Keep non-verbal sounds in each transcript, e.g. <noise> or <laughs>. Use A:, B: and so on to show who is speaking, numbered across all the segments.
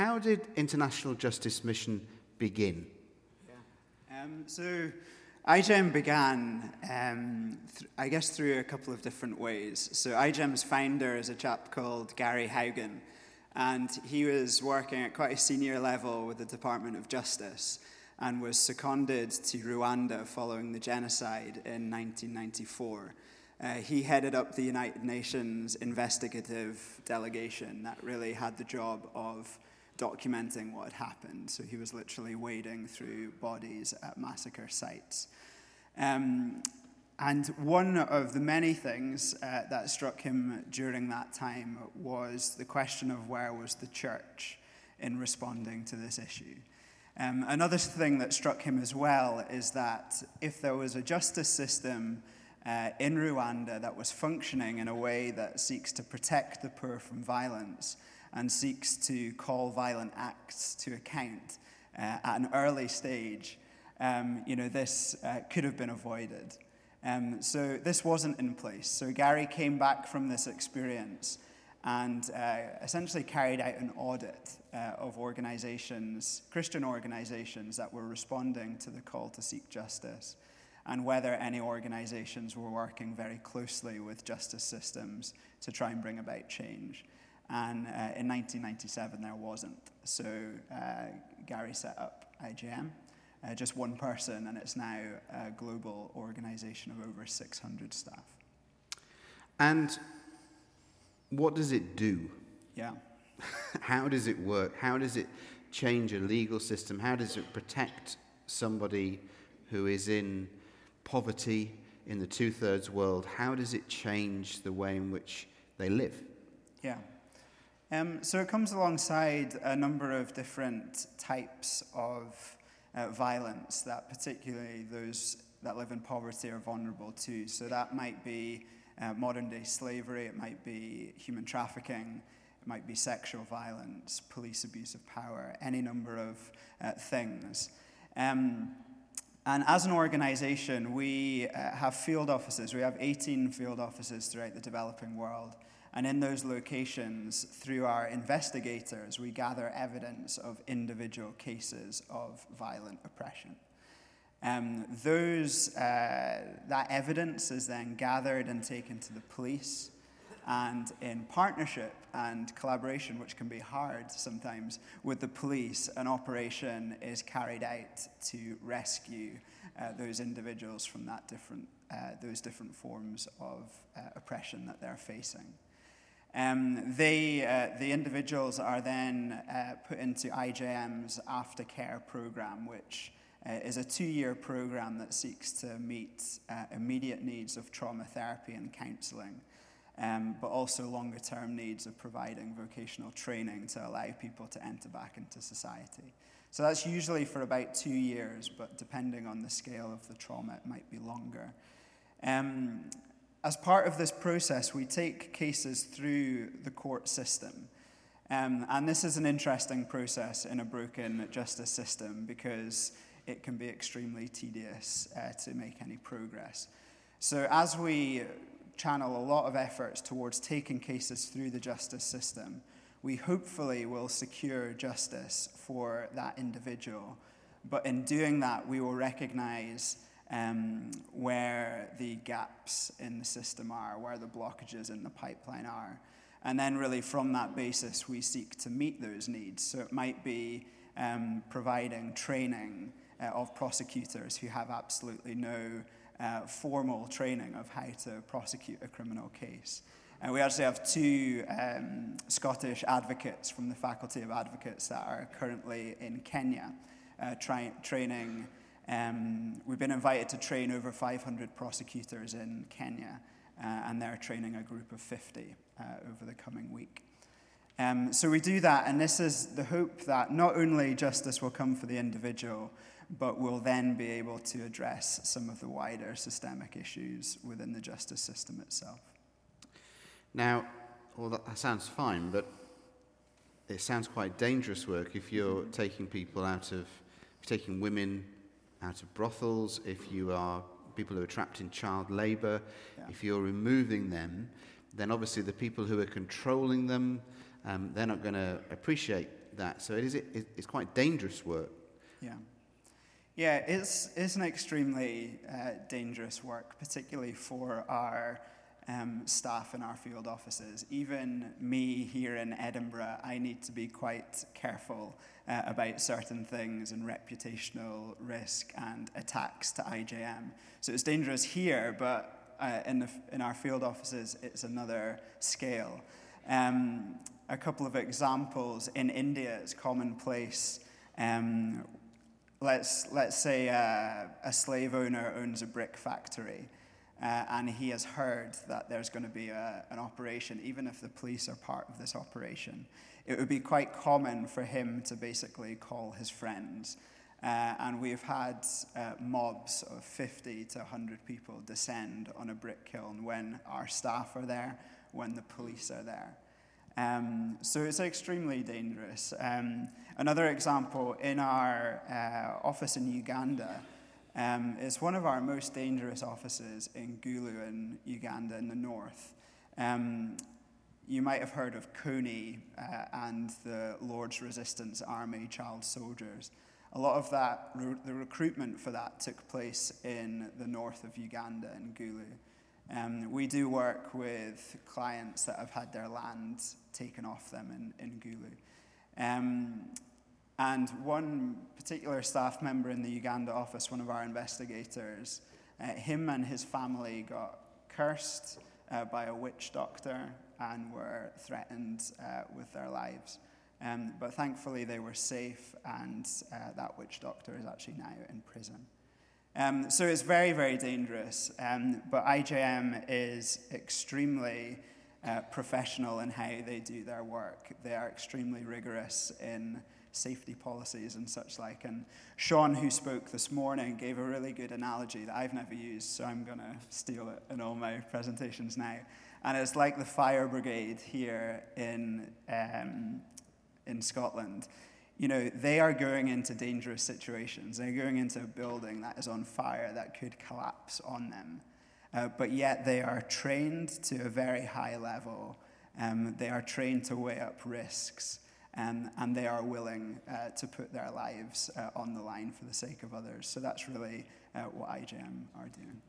A: how did International Justice Mission begin?
B: Yeah. Um, so IJM began, um, th- I guess, through a couple of different ways. So IJM's founder is a chap called Gary Haugen, and he was working at quite a senior level with the Department of Justice and was seconded to Rwanda following the genocide in 1994. Uh, he headed up the United Nations investigative delegation that really had the job of documenting what had happened. So he was literally wading through bodies at massacre sites. Um, and one of the many things uh, that struck him during that time was the question of where was the church in responding to this issue. Um, another thing that struck him as well is that if there was a justice system uh, in Rwanda that was functioning in a way that seeks to protect the poor from violence and seeks to call violent acts to account uh, at an early stage, um, you know, this uh, could have been avoided. Um, so this wasn't in place. So Gary came back from this experience and uh, essentially carried out an audit uh, of organizations, Christian organizations that were responding to the call to seek justice, and whether any organizations were working very closely with justice systems to try and bring about change. And uh, in 1997, there wasn't. So uh, Gary set up IJM, uh, just one person, and it's now a global organization of over 600 staff.
A: And what does it do?
B: Yeah. <laughs>
A: How does it work? How does it change a legal system? How does it protect somebody who is in poverty in the two thirds world? How does it change the way in which they live?
B: Yeah. Um, so it comes alongside a number of different types of uh, violence that particularly those that live in poverty are vulnerable to. So that might be uh, modern day slavery, it might be human trafficking, it might be sexual violence, police abuse of power, any number of uh, things. Um, and as an organization, we uh, have field offices. We have 18 field offices throughout the developing world. And in those locations, through our investigators, we gather evidence of individual cases of violent oppression. Um, those, uh, that evidence is then gathered and taken to the police. And in partnership and collaboration, which can be hard sometimes with the police, an operation is carried out to rescue uh, those individuals from that different, uh, those different forms of uh, oppression that they're facing. Um, they, uh, the individuals are then uh, put into IJM's aftercare program, which uh, is a two year program that seeks to meet uh, immediate needs of trauma therapy and counseling, um, but also longer term needs of providing vocational training to allow people to enter back into society. So that's usually for about two years, but depending on the scale of the trauma, it might be longer. Um, as part of this process, we take cases through the court system. Um, and this is an interesting process in a broken justice system because it can be extremely tedious uh, to make any progress. So, as we channel a lot of efforts towards taking cases through the justice system, we hopefully will secure justice for that individual. But in doing that, we will recognize um, where the gaps in the system are, where the blockages in the pipeline are. And then, really, from that basis, we seek to meet those needs. So, it might be um, providing training uh, of prosecutors who have absolutely no uh, formal training of how to prosecute a criminal case. And we actually have two um, Scottish advocates from the Faculty of Advocates that are currently in Kenya uh, try- training. Um, we've been invited to train over 500 prosecutors in Kenya, uh, and they're training a group of 50 uh, over the coming week. Um, so we do that, and this is the hope that not only justice will come for the individual, but we'll then be able to address some of the wider systemic issues within the justice system itself.
A: Now, well, that, sounds fine, but it sounds quite dangerous work if you're taking people out of, taking women out of brothels, if you are people who are trapped in child labour, yeah. if you're removing them, then obviously the people who are controlling them, um, they're not going to appreciate that. So it is, it, it's quite dangerous work.
B: Yeah. Yeah, it's, it's an extremely uh, dangerous work, particularly for our um, staff in our field offices. Even me here in Edinburgh, I need to be quite careful uh, about certain things and reputational risk and attacks to IJM. So it's dangerous here, but uh, in, the, in our field offices, it's another scale. Um, a couple of examples in India, it's commonplace. Um, let's, let's say uh, a slave owner owns a brick factory. Uh, and he has heard that there's going to be a, an operation, even if the police are part of this operation. It would be quite common for him to basically call his friends. Uh, and we've had uh, mobs of 50 to 100 people descend on a brick kiln when our staff are there, when the police are there. Um, so it's extremely dangerous. Um, another example in our uh, office in Uganda, um, it's one of our most dangerous offices in Gulu in Uganda in the north. Um, you might have heard of Kony uh, and the Lord's Resistance Army child soldiers. A lot of that, re- the recruitment for that took place in the north of Uganda in Gulu. Um, we do work with clients that have had their land taken off them in, in Gulu. And one particular staff member in the Uganda office, one of our investigators, uh, him and his family got cursed uh, by a witch doctor and were threatened uh, with their lives. Um, but thankfully, they were safe, and uh, that witch doctor is actually now in prison. Um, so it's very, very dangerous. Um, but IJM is extremely uh, professional in how they do their work. They are extremely rigorous in safety policies and such like. And Sean, who spoke this morning, gave a really good analogy that I've never used, so I'm going to steal it in all my presentations now. And it's like the fire brigade here in, um, in Scotland. You know, they are going into dangerous situations. They're going into a building that is on fire that could collapse on them. Uh, but yet they are trained to a very high level. Um, they are trained to weigh up risks um, and they are willing uh, to put their lives uh, on the line for the sake of others. So that's really uh, what IJM are doing.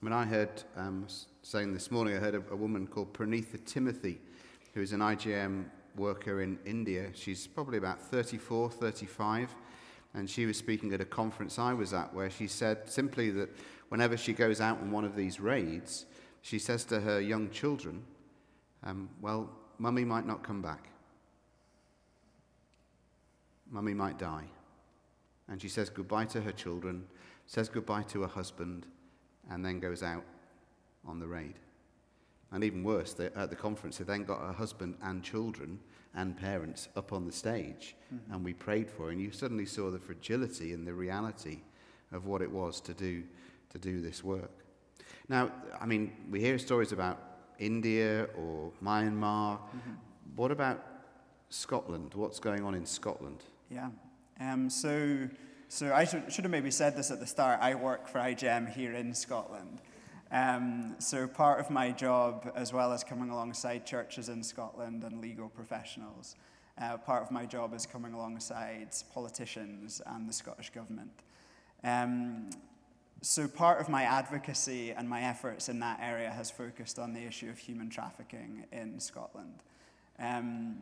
A: When I heard, um, saying this morning, I heard a, a woman called Pranitha Timothy, who is an IJM worker in India. She's probably about 34, 35, and she was speaking at a conference I was at where she said simply that whenever she goes out on one of these raids, she says to her young children, um, Well, mummy might not come back. Mummy might die. And she says goodbye to her children, says goodbye to her husband, and then goes out on the raid. And even worse, they, at the conference, they then got her husband and children and parents up on the stage, mm-hmm. and we prayed for her. And you suddenly saw the fragility and the reality of what it was to do, to do this work. Now, I mean, we hear stories about India or Myanmar. Mm-hmm. What about Scotland? What's going on in Scotland?
B: Yeah. Um, so, so I should, should have maybe said this at the start. I work for IJM here in Scotland. Um, so part of my job, as well as coming alongside churches in Scotland and legal professionals, uh, part of my job is coming alongside politicians and the Scottish Government. Um, so part of my advocacy and my efforts in that area has focused on the issue of human trafficking in Scotland. Um,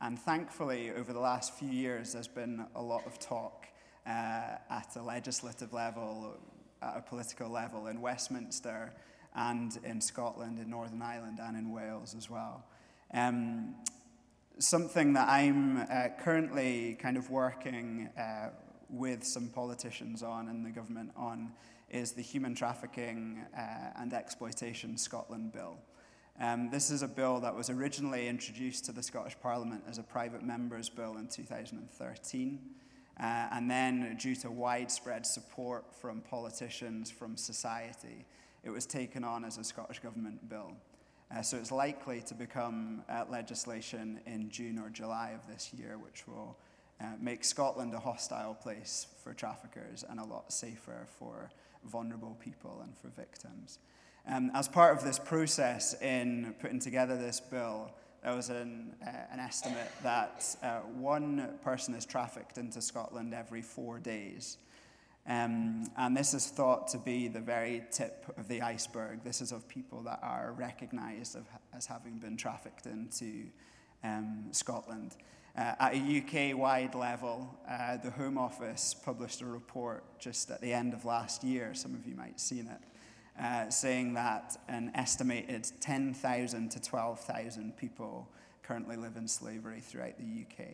B: and thankfully, over the last few years, there's been a lot of talk uh, at a legislative level, at a political level in Westminster and in Scotland, in Northern Ireland, and in Wales as well. Um, something that I'm uh, currently kind of working uh, with some politicians on and the government on is the Human Trafficking uh, and Exploitation Scotland Bill. Um, this is a bill that was originally introduced to the Scottish Parliament as a private member's bill in 2013. Uh, and then, due to widespread support from politicians, from society, it was taken on as a Scottish Government bill. Uh, so it's likely to become uh, legislation in June or July of this year, which will uh, make Scotland a hostile place for traffickers and a lot safer for vulnerable people and for victims. Um, as part of this process in putting together this bill, there was an, uh, an estimate that uh, one person is trafficked into Scotland every four days. Um, and this is thought to be the very tip of the iceberg. This is of people that are recognised as having been trafficked into um, Scotland. Uh, at a UK wide level, uh, the Home Office published a report just at the end of last year, some of you might have seen it, uh, saying that an estimated 10,000 to 12,000 people currently live in slavery throughout the UK.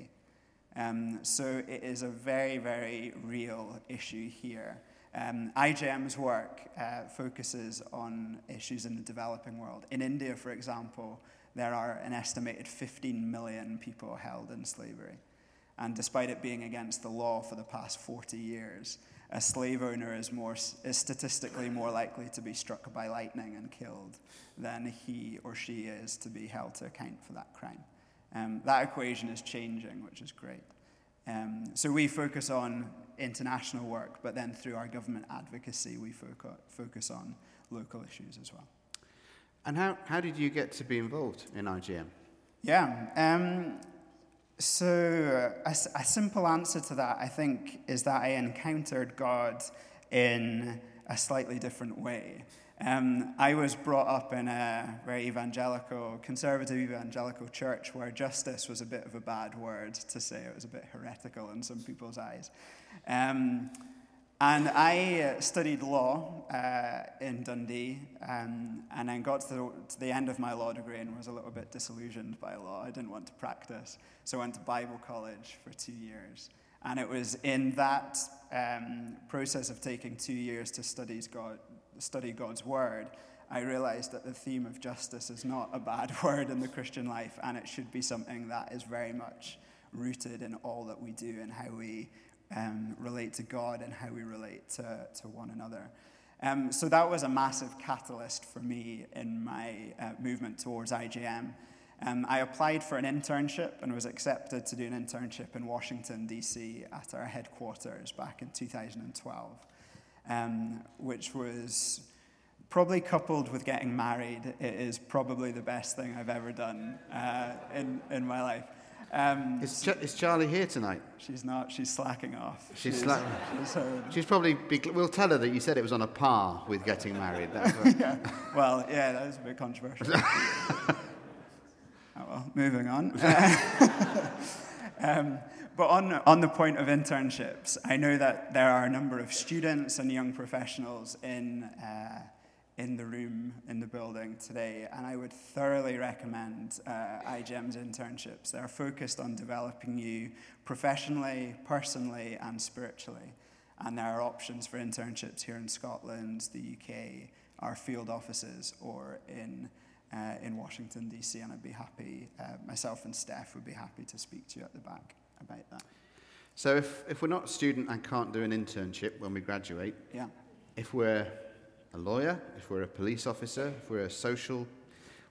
B: Um, so it is a very, very real issue here. Um, IJM's work uh, focuses on issues in the developing world. In India, for example, there are an estimated 15 million people held in slavery. And despite it being against the law for the past 40 years, a slave owner is, more, is statistically more likely to be struck by lightning and killed than he or she is to be held to account for that crime. Um, that equation is changing, which is great. Um, so we focus on international work, but then through our government advocacy, we foc- focus on local issues as well.
A: And how, how did you get to be involved in IJM?
B: Yeah. Um, so, a, a, simple answer to that, I think, is that I encountered God in a slightly different way. Um, I was brought up in a very evangelical, conservative evangelical church where justice was a bit of a bad word to say. It was a bit heretical in some people's eyes. Um, and I uh, studied law uh, in Dundee, um, and then got to the, to the, end of my law degree and was a little bit disillusioned by law. I didn't want to practice, so I went to Bible college for two years. And it was in that um, process of taking two years to God, study God's Word, I realized that the theme of justice is not a bad <laughs> word in the Christian life, and it should be something that is very much rooted in all that we do and how we um, relate to God and how we relate to, to one another. Um, so that was a massive catalyst for me in my uh, movement towards IJM. Um, I applied for an internship and was accepted to do an internship in Washington, D.C. at our headquarters back in 2012, um, which was probably coupled with getting married. It is probably the best thing I've ever done uh, in, in my life.
A: Um, is, Ch- is, Charlie here tonight?
B: She's not. She's slacking off.
A: She's, she's slacking. She's, she's, probably. Be, we'll tell her that you said it was on a par with getting married. <laughs>
B: yeah. Well, yeah, that was a bit controversial. <laughs> oh, well, moving on. <laughs> um, but on, on the point of internships, I know that there are a number of students and young professionals in. Uh, in the room in the building today, and I would thoroughly recommend uh, IJM's internships. They're focused on developing you professionally, personally, and spiritually. And there are options for internships here in Scotland, the UK, our field offices, or in, uh, in Washington, D.C. And I'd be happy, uh, myself and Steph would be happy to speak to you at the back about that.
A: So, if, if we're not a student and can't do an internship when we graduate,
B: yeah.
A: if we're a lawyer, if we're a police officer, if we're a social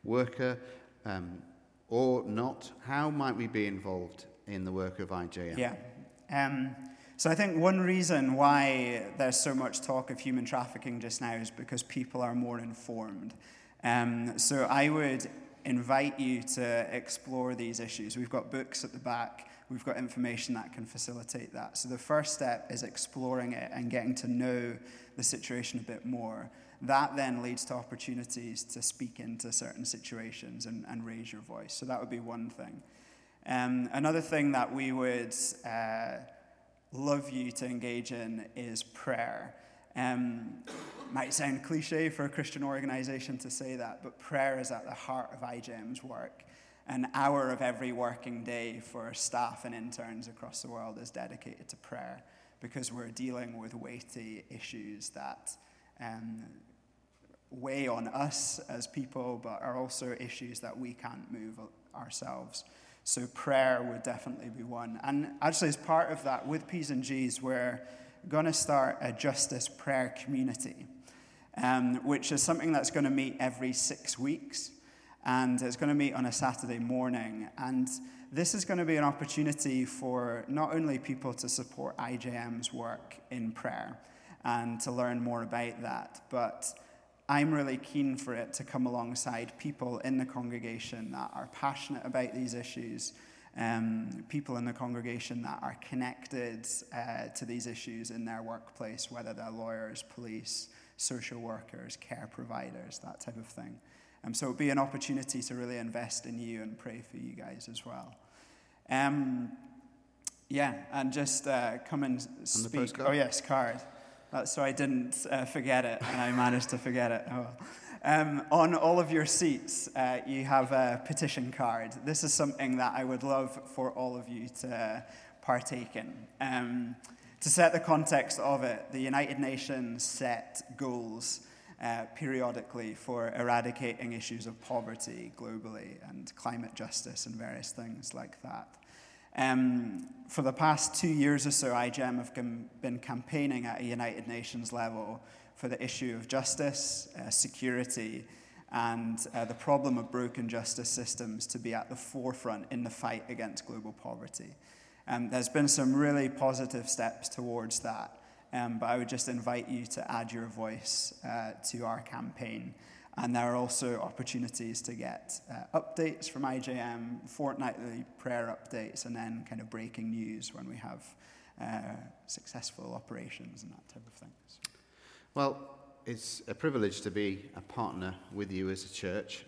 A: worker, um, or not, how might we be involved in the work of IJM?
B: Yeah. Um, so I think one reason why there's so much talk of human trafficking just now is because people are more informed. Um, so I would invite you to explore these issues. We've got books at the back. We've got information that can facilitate that. So the first step is exploring it and getting to know the situation a bit more. That then leads to opportunities to speak into certain situations and, and raise your voice. So that would be one thing. Um, another thing that we would uh, love you to engage in is prayer. Um, might sound cliche for a Christian organization to say that, but prayer is at the heart of IJM's work. An hour of every working day for staff and interns across the world is dedicated to prayer because we're dealing with weighty issues that um, weigh on us as people, but are also issues that we can't move ourselves. So prayer would definitely be one. And actually, as part of that, with P's and G's, we're going to start a justice prayer community, um, which is something that's going to meet every six weeks. And it's going to meet on a Saturday morning. And this is going to be an opportunity for not only people to support IJM's work in prayer and to learn more about that, but I'm really keen for it to come alongside people in the congregation that are passionate about these issues, um, people in the congregation that are connected uh, to these issues in their workplace, whether they're lawyers, police, social workers, care providers, that type of thing. Um, so it would be an opportunity to really invest in you and pray for you guys as well. Um, yeah, and just uh, come and speak.
A: Oh,
B: yes, card. So I didn't uh, forget it, and I managed to forget it. Oh. Um, on all of your seats, uh, you have a petition card. This is something that I would love for all of you to partake in. Um, to set the context of it, the United Nations set goals uh, periodically for eradicating issues of poverty globally and climate justice and various things like that. Um, for the past two years or so, IJM have been campaigning at a United Nations level for the issue of justice, uh, security, and uh, the problem of broken justice systems to be at the forefront in the fight against global poverty. Um, there's been some really positive steps towards that, um, but I would just invite you to add your voice uh, to our campaign. And there are also opportunities to get uh, updates from IJM, fortnightly prayer updates, and then kind of breaking news when we have uh, successful operations and that type of thing.
A: Well, it's a privilege to be a partner with you as a church,